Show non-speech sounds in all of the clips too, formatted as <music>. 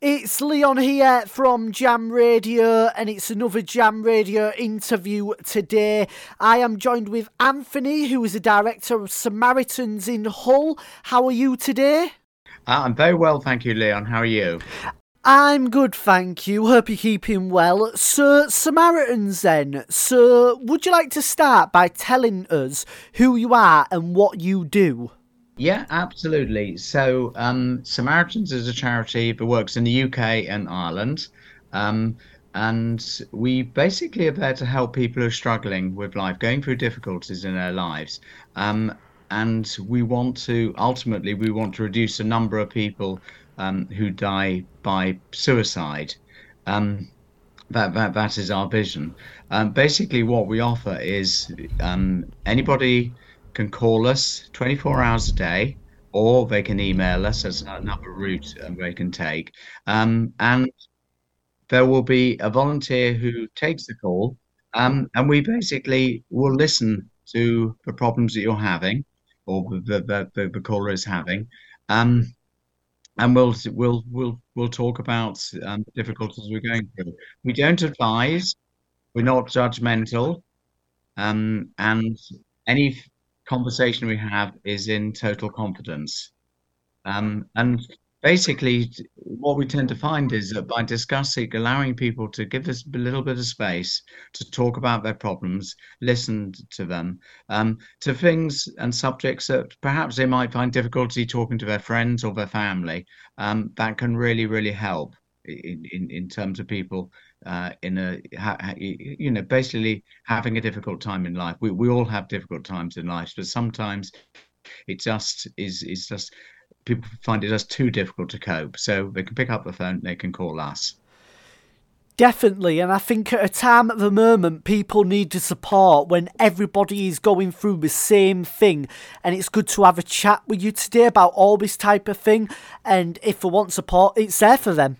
It's Leon here from Jam Radio, and it's another Jam Radio interview today. I am joined with Anthony, who is the director of Samaritans in Hull. How are you today? Uh, I'm very well, thank you, Leon. How are you? I'm good, thank you. Hope you're keeping well. So, Samaritans, then. So, would you like to start by telling us who you are and what you do? Yeah, absolutely. So, um, Samaritans is a charity that works in the UK and Ireland. Um, and we basically are there to help people who are struggling with life, going through difficulties in their lives. Um, and we want to, ultimately, we want to reduce the number of people um, who die by suicide. Um, that, that, that is our vision. Um, basically, what we offer is anybody can call us 24 hours a day, or they can email us. as another route they can take. Um, and there will be a volunteer who takes the call, um, and we basically will listen to the problems that you're having, or the the, the, the caller is having. Um, and we'll we'll we'll we'll talk about um, difficulties we're going through. We don't advise. We're not judgmental, um, and any conversation we have is in total confidence. Um, and basically, what we tend to find is that by discussing, allowing people to give us a little bit of space to talk about their problems, listen to them, um, to things and subjects that perhaps they might find difficulty talking to their friends or their family, um, that can really, really help in, in, in terms of people uh, in a you know basically having a difficult time in life. We we all have difficult times in life, but sometimes it just is is just people find it just too difficult to cope. So they can pick up the phone, they can call us. Definitely, and I think at a time at the moment, people need the support when everybody is going through the same thing, and it's good to have a chat with you today about all this type of thing. And if they want support, it's there for them.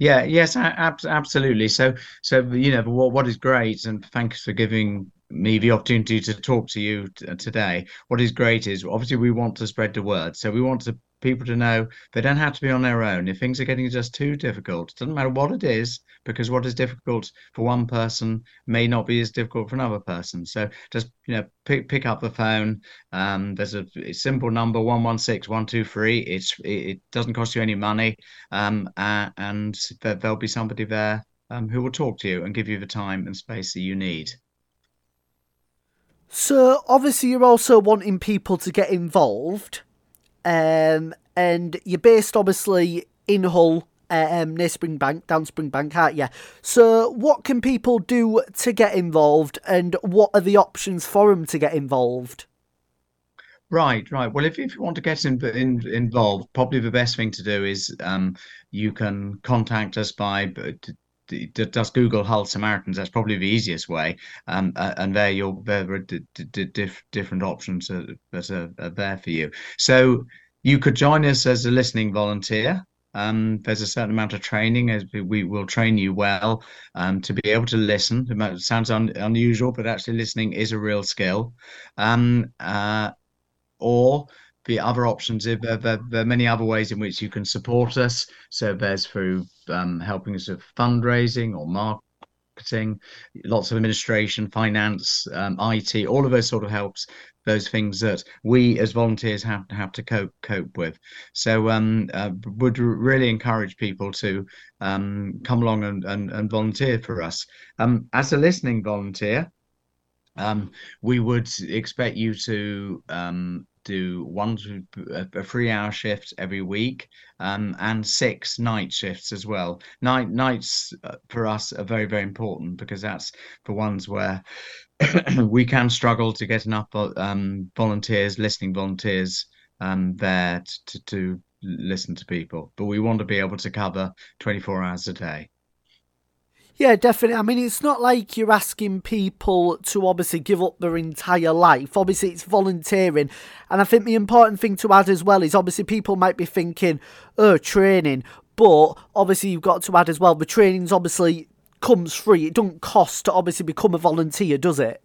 Yeah, yes, ab- absolutely. So, so you know, what what is great, and thanks for giving me the opportunity to talk to you t- today. What is great is obviously we want to spread the word, so we want to people to know they don't have to be on their own. If things are getting just too difficult, it doesn't matter what it is, because what is difficult for one person may not be as difficult for another person. So just you know pick pick up the phone. Um, there's a, simple number one one six one two three. It's it, it, doesn't cost you any money, um, uh, and there, there'll be somebody there um, who will talk to you and give you the time and space that you need. So obviously you're also wanting people to get involved. Um, and you're based obviously in Hull, um, near Springbank, down Springbank, aren't you? So, what can people do to get involved, and what are the options for them to get involved? Right, right. Well, if, if you want to get in, in, involved, probably the best thing to do is um, you can contact us by just Google Hull Samaritans. That's probably the easiest way. Um, and there you'll there are d- d- diff- different options that are, are, there for you. So you could join us as a listening volunteer. Um, there's a certain amount of training as we will train you well um, to be able to listen. It sounds un- unusual, but actually listening is a real skill. Um, uh, or the other options, there, there, there, are many other ways in which you can support us. So there's through um, helping us with fundraising or marketing, lots of administration, finance, um, IT, all of those sort of helps. Those things that we as volunteers have to have to cope cope with. So um, uh, would really encourage people to um, come along and, and, and volunteer for us. Um, as a listening volunteer, um, we would expect you to um, do one to a three hour shift every week um, and six night shifts as well. Night nights uh, for us are very very important because that's the ones where <clears throat> we can struggle to get enough um, volunteers listening volunteers um, there to, to listen to people. But we want to be able to cover 24 hours a day yeah, definitely. I mean, it's not like you're asking people to obviously give up their entire life. Obviously, it's volunteering. And I think the important thing to add as well is obviously people might be thinking, oh, training. But obviously, you've got to add as well, the training's obviously comes free. It doesn't cost to obviously become a volunteer, does it?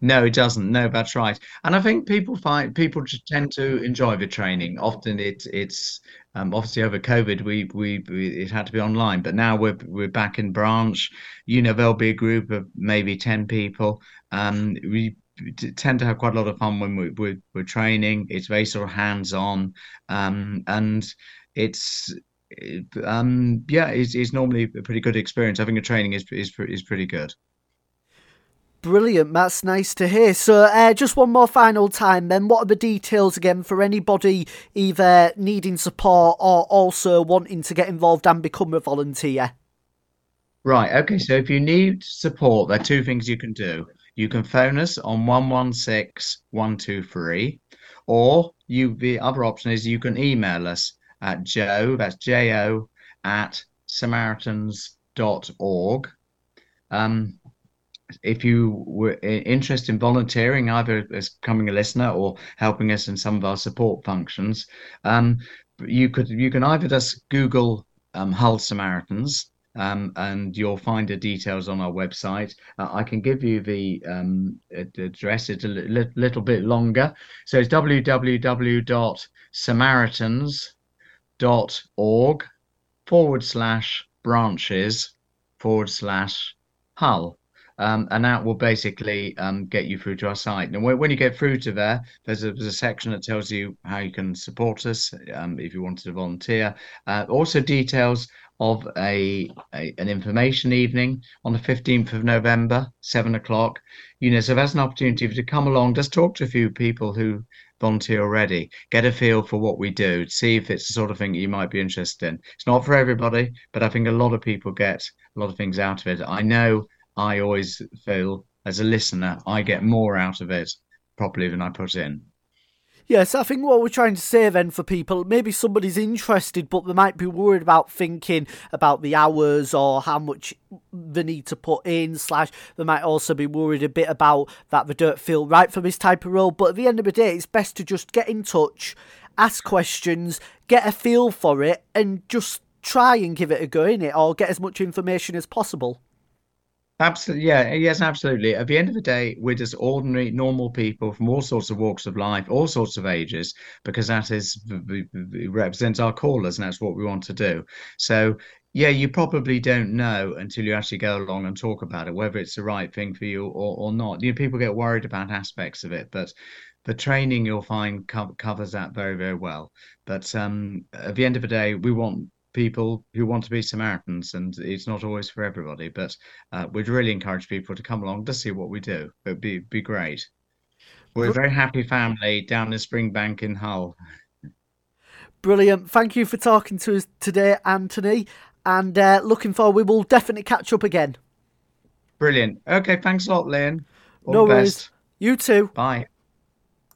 No, it doesn't. No, that's right. And I think people find people just tend to enjoy the training. Often it's it's um, obviously over COVID we, we we it had to be online, but now we're we're back in branch. You know, there'll be a group of maybe ten people. Um, we tend to have quite a lot of fun when we, we're, we're training. It's very sort of hands on, um, and it's um, yeah, it's, it's normally a pretty good experience. Having a training is is is pretty good. Brilliant, that's nice to hear. So, uh, just one more final time then. What are the details again for anybody either needing support or also wanting to get involved and become a volunteer? Right, okay, so if you need support, there are two things you can do. You can phone us on 116 123, or you the other option is you can email us at jo, that's J O, at samaritans.org. Um, if you were interested in volunteering, either as becoming a listener or helping us in some of our support functions, um, you could you can either just Google um, Hull Samaritans. Um, and you'll find the details on our website. Uh, I can give you the um, address. It's a li- little bit longer. So it's www.samaritans.org forward slash branches forward slash Hull. Um, and that will basically um, get you through to our site. And when, when you get through to there, there's a, there's a, section that tells you how you can support us um, if you wanted to volunteer. Uh, also details of a, a, an information evening on the 15th of November, seven o'clock. You know, so that's an opportunity to come along, just talk to a few people who volunteer already, get a feel for what we do, see if it's the sort of thing you might be interested in. It's not for everybody, but I think a lot of people get a lot of things out of it. I know I always feel as a listener, I get more out of it properly than I put in. Yes, I think what we're trying to say then for people, maybe somebody's interested, but they might be worried about thinking about the hours or how much they need to put in, slash, they might also be worried a bit about that they don't feel right for this type of role. But at the end of the day, it's best to just get in touch, ask questions, get a feel for it, and just try and give it a go in it, or get as much information as possible. Absolutely, yeah, yes, absolutely. At the end of the day, we're just ordinary, normal people from all sorts of walks of life, all sorts of ages, because that is represents our callers, and that's what we want to do. So, yeah, you probably don't know until you actually go along and talk about it, whether it's the right thing for you or, or not. You know, people get worried about aspects of it, but the training you'll find co- covers that very, very well. But um, at the end of the day, we want people who want to be Samaritans, and it's not always for everybody. But uh, we'd really encourage people to come along to see what we do. It'd be be great. We're a very happy family down in Springbank in Hull. Brilliant. Thank you for talking to us today, Anthony. And uh, looking forward, we will definitely catch up again. Brilliant. Okay, thanks a lot, Lynn. All no worries. You too. Bye.